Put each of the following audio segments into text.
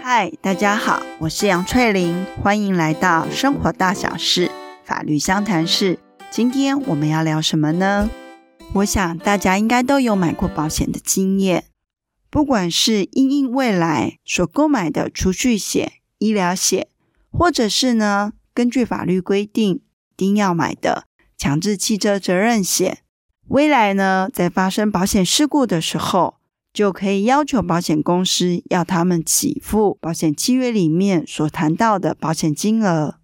嗨，大家好，我是杨翠玲，欢迎来到生活大小事法律相谈室。今天我们要聊什么呢？我想大家应该都有买过保险的经验，不管是因应未来所购买的储蓄险、医疗险，或者是呢根据法律规定一定要买的强制汽车责任险。未来呢，在发生保险事故的时候，就可以要求保险公司要他们给付保险契约里面所谈到的保险金额。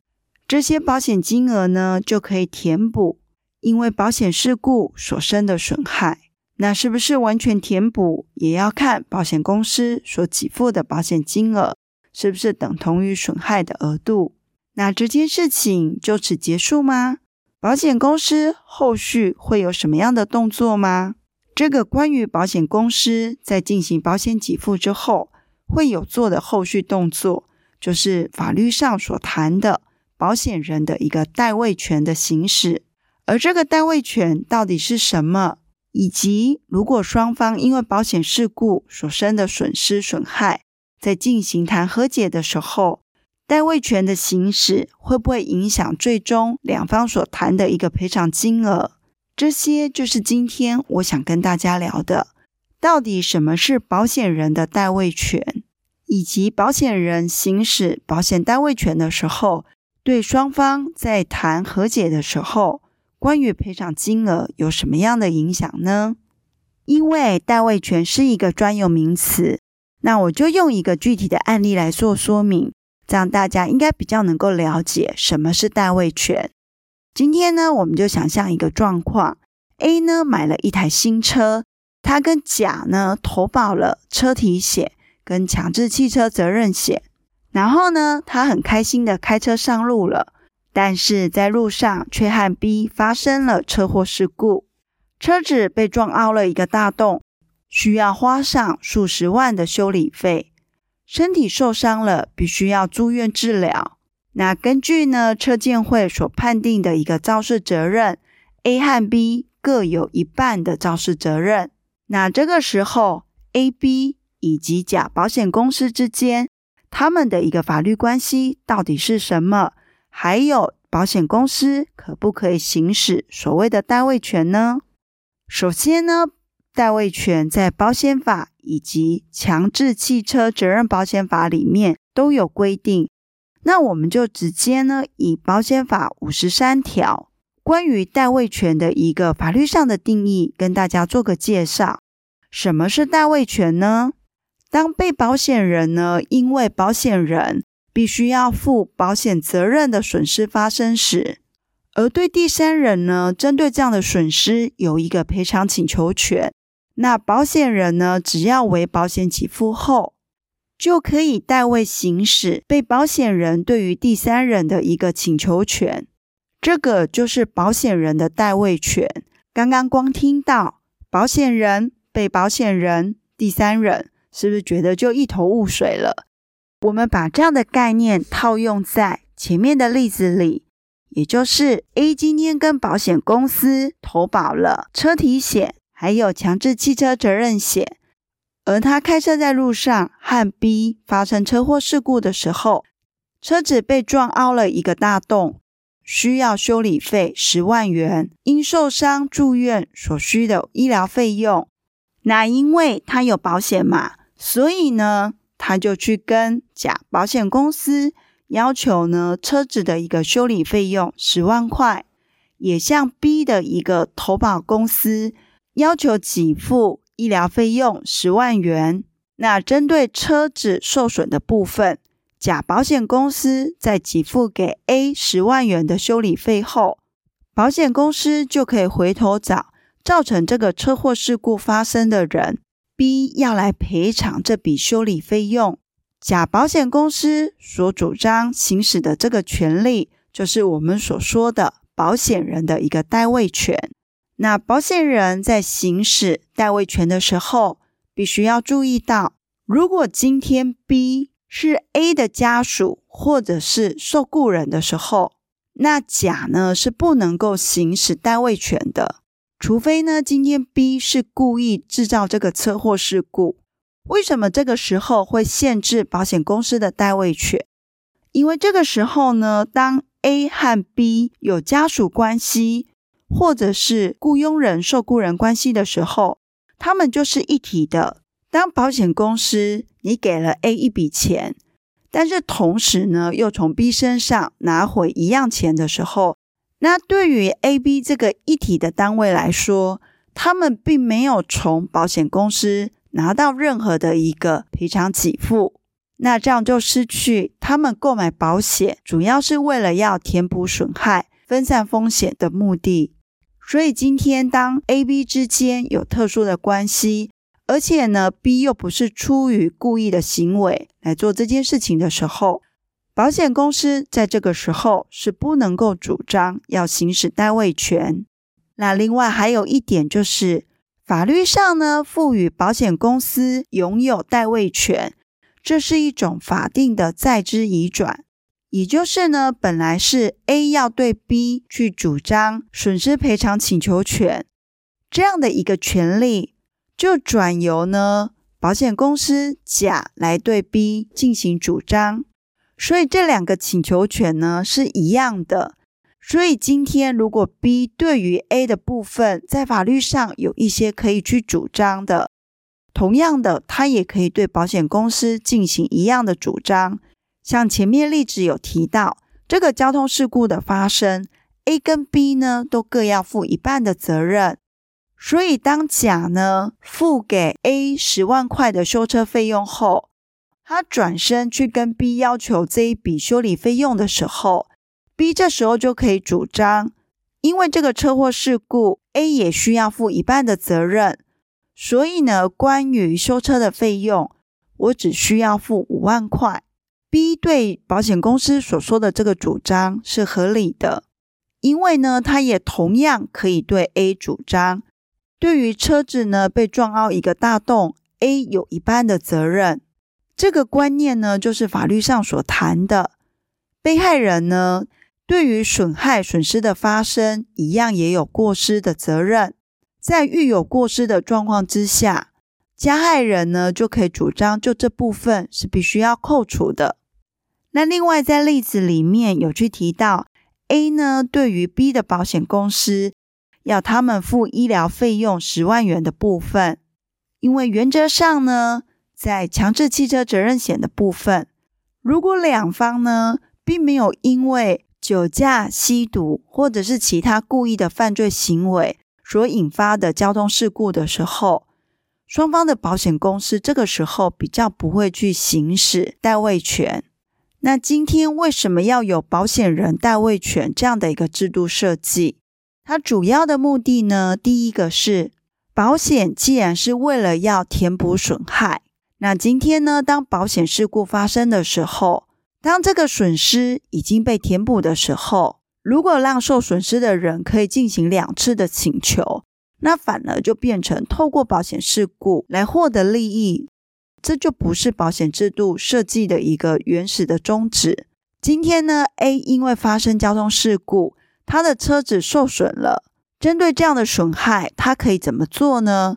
这些保险金额呢，就可以填补因为保险事故所生的损害。那是不是完全填补，也要看保险公司所给付的保险金额是不是等同于损害的额度。那这件事情就此结束吗？保险公司后续会有什么样的动作吗？这个关于保险公司在进行保险给付之后会有做的后续动作，就是法律上所谈的保险人的一个代位权的行使。而这个代位权到底是什么？以及如果双方因为保险事故所生的损失损害，在进行谈和解的时候，代位权的行使会不会影响最终两方所谈的一个赔偿金额？这些就是今天我想跟大家聊的。到底什么是保险人的代位权，以及保险人行使保险代位权的时候，对双方在谈和解的时候，关于赔偿金额有什么样的影响呢？因为代位权是一个专有名词，那我就用一个具体的案例来做说明。这样大家应该比较能够了解什么是代位权。今天呢，我们就想象一个状况：A 呢买了一台新车，他跟甲呢投保了车体险跟强制汽车责任险，然后呢，他很开心的开车上路了，但是在路上却和 B 发生了车祸事故，车子被撞凹了一个大洞，需要花上数十万的修理费。身体受伤了，必须要住院治疗。那根据呢车建会所判定的一个肇事责任，A 和 B 各有一半的肇事责任。那这个时候，A、B 以及甲保险公司之间，他们的一个法律关系到底是什么？还有保险公司可不可以行使所谓的代位权呢？首先呢，代位权在保险法以及强制汽车责任保险法里面都有规定。那我们就直接呢，以保险法五十三条关于代位权的一个法律上的定义，跟大家做个介绍。什么是代位权呢？当被保险人呢，因为保险人必须要负保险责任的损失发生时，而对第三人呢，针对这样的损失有一个赔偿请求权。那保险人呢，只要为保险给付后，就可以代位行使被保险人对于第三人的一个请求权，这个就是保险人的代位权。刚刚光听到保险人、被保险人、第三人，是不是觉得就一头雾水了？我们把这样的概念套用在前面的例子里，也就是 A 今天跟保险公司投保了车体险。还有强制汽车责任险，而他开车在路上和 B 发生车祸事故的时候，车子被撞凹了一个大洞，需要修理费十万元，因受伤住院所需的医疗费用。那因为他有保险嘛，所以呢，他就去跟甲保险公司要求呢，车子的一个修理费用十万块，也向 B 的一个投保公司。要求给付医疗费用十万元。那针对车子受损的部分，甲保险公司在给付给 A 十万元的修理费后，保险公司就可以回头找造成这个车祸事故发生的人 B 要来赔偿这笔修理费用。甲保险公司所主张行使的这个权利，就是我们所说的保险人的一个代位权。那保险人在行使代位权的时候，必须要注意到，如果今天 B 是 A 的家属或者是受雇人的时候，那甲呢是不能够行使代位权的，除非呢今天 B 是故意制造这个车祸事故，为什么这个时候会限制保险公司的代位权？因为这个时候呢，当 A 和 B 有家属关系，或者是雇佣人、受雇人关系的时候，他们就是一体的。当保险公司你给了 A 一笔钱，但是同时呢，又从 B 身上拿回一样钱的时候，那对于 A、B 这个一体的单位来说，他们并没有从保险公司拿到任何的一个赔偿给付，那这样就失去他们购买保险主要是为了要填补损害、分散风险的目的。所以今天当 A、B 之间有特殊的关系，而且呢，B 又不是出于故意的行为来做这件事情的时候，保险公司在这个时候是不能够主张要行使代位权。那另外还有一点就是，法律上呢，赋予保险公司拥有代位权，这是一种法定的在之移转，也就是呢，本来是 A 要对 B 去主张损失赔偿请求权这样的一个权利。就转由呢保险公司甲来对 B 进行主张，所以这两个请求权呢是一样的。所以今天如果 B 对于 A 的部分在法律上有一些可以去主张的，同样的，他也可以对保险公司进行一样的主张。像前面例子有提到，这个交通事故的发生，A 跟 B 呢都各要负一半的责任。所以，当甲呢付给 A 十万块的修车费用后，他转身去跟 B 要求这一笔修理费用的时候，B 这时候就可以主张，因为这个车祸事故，A 也需要负一半的责任，所以呢，关于修车的费用，我只需要付五万块。B 对保险公司所说的这个主张是合理的，因为呢，他也同样可以对 A 主张。对于车子呢被撞凹一个大洞，A 有一半的责任。这个观念呢，就是法律上所谈的被害人呢，对于损害损失的发生，一样也有过失的责任。在遇有过失的状况之下，加害人呢就可以主张，就这部分是必须要扣除的。那另外在例子里面有去提到，A 呢对于 B 的保险公司。要他们付医疗费用十万元的部分，因为原则上呢，在强制汽车责任险的部分，如果两方呢并没有因为酒驾、吸毒或者是其他故意的犯罪行为所引发的交通事故的时候，双方的保险公司这个时候比较不会去行使代位权。那今天为什么要有保险人代位权这样的一个制度设计？它主要的目的呢，第一个是保险，既然是为了要填补损害，那今天呢，当保险事故发生的时候，当这个损失已经被填补的时候，如果让受损失的人可以进行两次的请求，那反而就变成透过保险事故来获得利益，这就不是保险制度设计的一个原始的宗旨。今天呢，A 因为发生交通事故。他的车子受损了，针对这样的损害，他可以怎么做呢？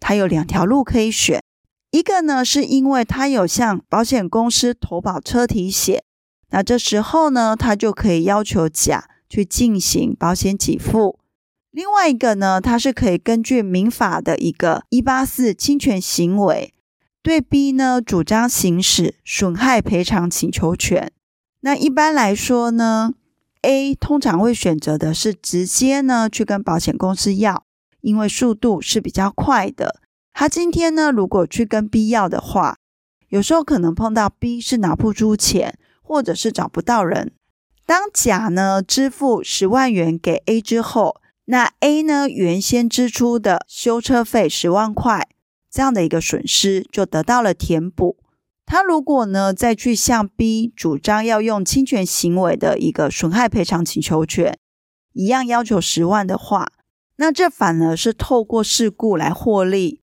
他有两条路可以选，一个呢是因为他有向保险公司投保车体险，那这时候呢，他就可以要求甲去进行保险给付；另外一个呢，它是可以根据民法的一个一八四侵权行为，对 B 呢主张行使损害赔偿请求权。那一般来说呢，A 通常会选择的是直接呢去跟保险公司要，因为速度是比较快的。他今天呢如果去跟 B 要的话，有时候可能碰到 B 是拿不出钱，或者是找不到人。当甲呢支付十万元给 A 之后，那 A 呢原先支出的修车费十万块，这样的一个损失就得到了填补。他如果呢再去向 B 主张要用侵权行为的一个损害赔偿请求权，一样要求十万的话，那这反而是透过事故来获利，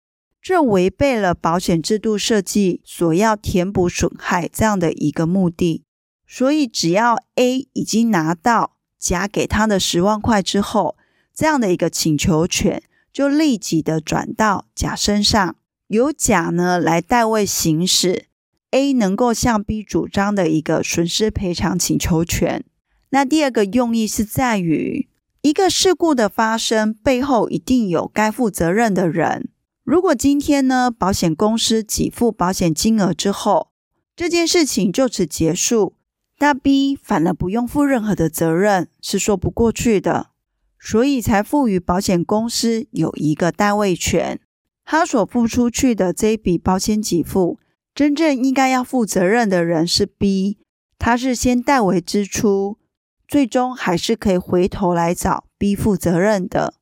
这违背了保险制度设计所要填补损害这样的一个目的。所以只要 A 已经拿到甲给他的十万块之后，这样的一个请求权就立即的转到甲身上。由甲呢来代位行使 A 能够向 B 主张的一个损失赔偿请求权。那第二个用意是在于，一个事故的发生背后一定有该负责任的人。如果今天呢，保险公司给付保险金额之后，这件事情就此结束，那 B 反而不用负任何的责任，是说不过去的。所以才赋予保险公司有一个代位权，他所付出去的这一笔保险给付，真正应该要负责任的人是 B，他是先代为支出，最终还是可以回头来找 B 负责任的。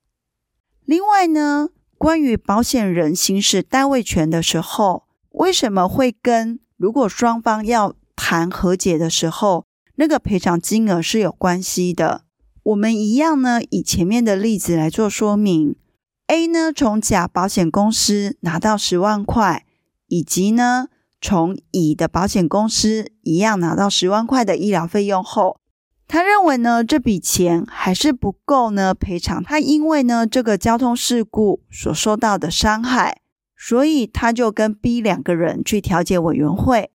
另外呢，关于保险人行使代位权的时候，为什么会跟如果双方要谈和解的时候，那个赔偿金额是有关系的？我们一样呢，以前面的例子来做说明。A 呢，从甲保险公司拿到十万块，以及呢，从乙的保险公司一样拿到十万块的医疗费用后。他认为呢，这笔钱还是不够呢赔偿他因为呢这个交通事故所受到的伤害，所以他就跟 B 两个人去调解委员会。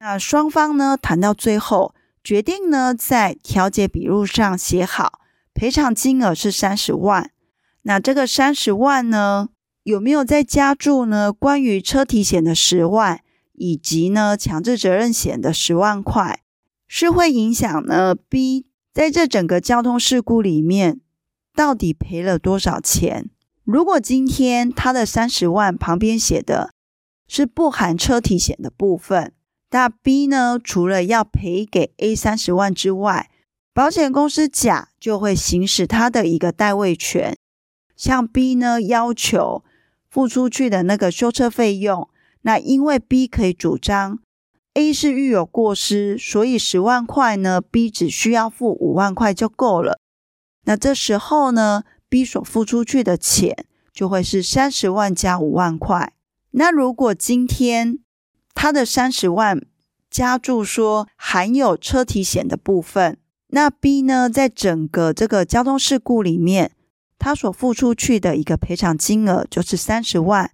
那双方呢谈到最后，决定呢在调解笔录上写好赔偿金额是三十万。那这个三十万呢有没有再加注呢？关于车体险的十万，以及呢强制责任险的十万块？是会影响呢？B 在这整个交通事故里面到底赔了多少钱？如果今天他的三十万旁边写的是不含车体险的部分，那 B 呢？除了要赔给 A 三十万之外，保险公司甲就会行使他的一个代位权，向 B 呢要求付出去的那个修车费用。那因为 B 可以主张。A 是遇有过失，所以十万块呢，B 只需要付五万块就够了。那这时候呢，B 所付出去的钱就会是三十万加五万块。那如果今天他的三十万加注说含有车体险的部分，那 B 呢，在整个这个交通事故里面，他所付出去的一个赔偿金额就是三十万，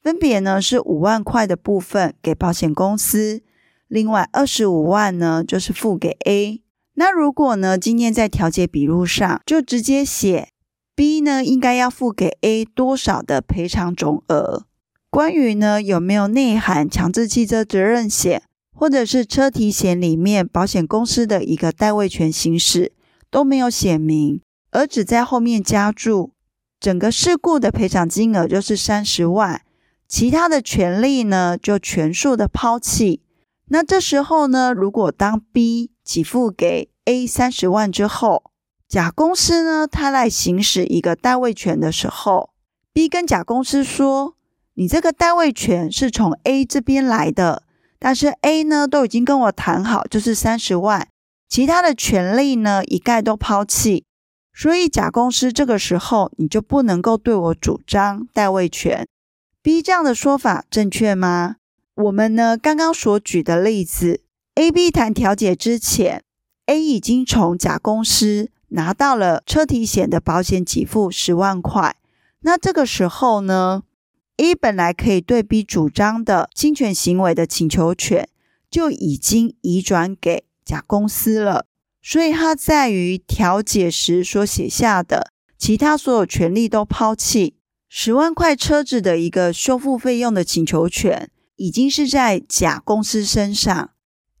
分别呢是五万块的部分给保险公司。另外二十五万呢，就是付给 A。那如果呢，今天在调解笔录上就直接写 B 呢，应该要付给 A 多少的赔偿总额？关于呢，有没有内含强制汽车责任险或者是车体险里面保险公司的一个代位权行使都没有写明，而只在后面加注整个事故的赔偿金额就是三十万，其他的权利呢就全数的抛弃。那这时候呢，如果当 B 给付给 A 三十万之后，甲公司呢，他来行使一个代位权的时候，B 跟甲公司说：“你这个代位权是从 A 这边来的，但是 A 呢都已经跟我谈好，就是三十万，其他的权利呢一概都抛弃，所以甲公司这个时候你就不能够对我主张代位权。”B 这样的说法正确吗？我们呢，刚刚所举的例子，A、B 谈调解之前，A 已经从甲公司拿到了车体险的保险给付十万块。那这个时候呢，A 本来可以对 B 主张的侵权行为的请求权，就已经移转给甲公司了。所以它在于调解时所写下的其他所有权利都抛弃，十万块车子的一个修复费用的请求权。已经是在甲公司身上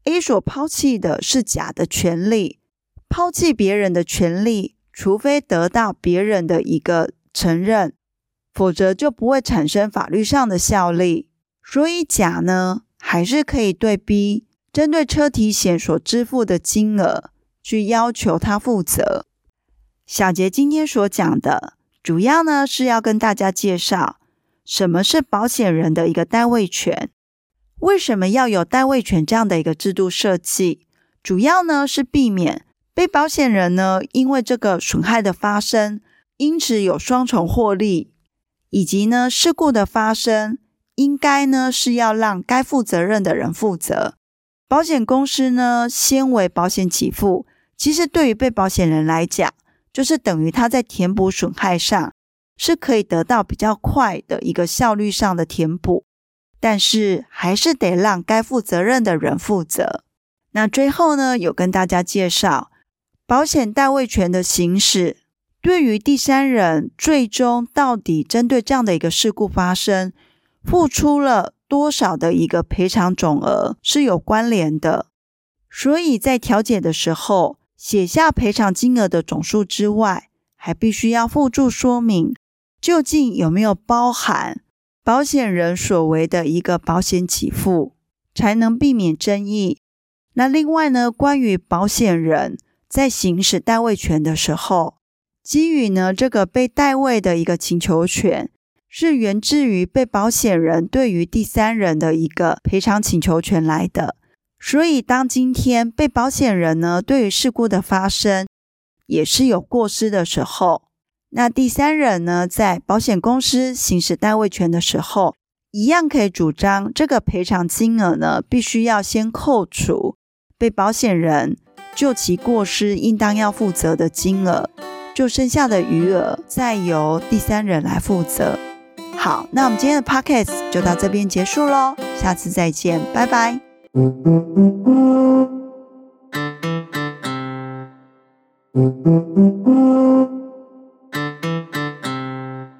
，A 所抛弃的是甲的权利，抛弃别人的权利，除非得到别人的一个承认，否则就不会产生法律上的效力。所以甲呢，还是可以对 B 针对车体险所支付的金额去要求他负责。小杰今天所讲的，主要呢是要跟大家介绍。什么是保险人的一个代位权？为什么要有代位权这样的一个制度设计？主要呢是避免被保险人呢因为这个损害的发生，因此有双重获利，以及呢事故的发生，应该呢是要让该负责任的人负责。保险公司呢先为保险给付，其实对于被保险人来讲，就是等于他在填补损害上。是可以得到比较快的一个效率上的填补，但是还是得让该负责任的人负责。那最后呢，有跟大家介绍保险代位权的行使，对于第三人最终到底针对这样的一个事故发生，付出了多少的一个赔偿总额是有关联的。所以在调解的时候，写下赔偿金额的总数之外，还必须要附注说明，究竟有没有包含保险人所为的一个保险给付，才能避免争议。那另外呢，关于保险人在行使代位权的时候，基于呢这个被代位的一个请求权，是源自于被保险人对于第三人的一个赔偿请求权来的。所以，当今天被保险人呢对于事故的发生也是有过失的时候，那第三人呢在保险公司行使代位权的时候，一样可以主张这个赔偿金额呢必须要先扣除。被保险人就其过失应当要负责的金额，就剩下的余额再由第三人来负责。好，那我们今天的 podcast 就到这边结束喽，下次再见，拜拜。